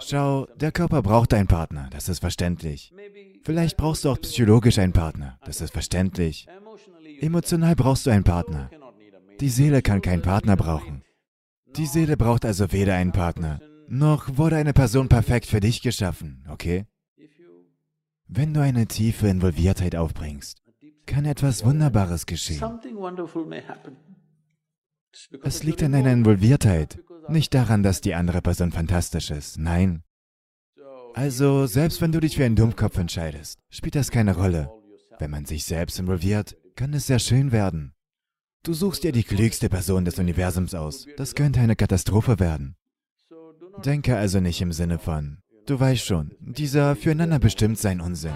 Schau, der Körper braucht einen Partner, das ist verständlich. Vielleicht brauchst du auch psychologisch einen Partner, das ist verständlich. Emotional brauchst du einen Partner. Die Seele kann keinen Partner brauchen. Die Seele braucht also weder einen Partner, noch wurde eine Person perfekt für dich geschaffen, okay? Wenn du eine tiefe Involviertheit aufbringst, kann etwas Wunderbares geschehen. Es liegt an deiner Involviertheit, nicht daran, dass die andere Person fantastisch ist. Nein. Also, selbst wenn du dich für einen Dummkopf entscheidest, spielt das keine Rolle. Wenn man sich selbst involviert, kann es sehr schön werden. Du suchst dir die klügste Person des Universums aus. Das könnte eine Katastrophe werden. Denke also nicht im Sinne von, du weißt schon, dieser füreinander bestimmt sein Unsinn.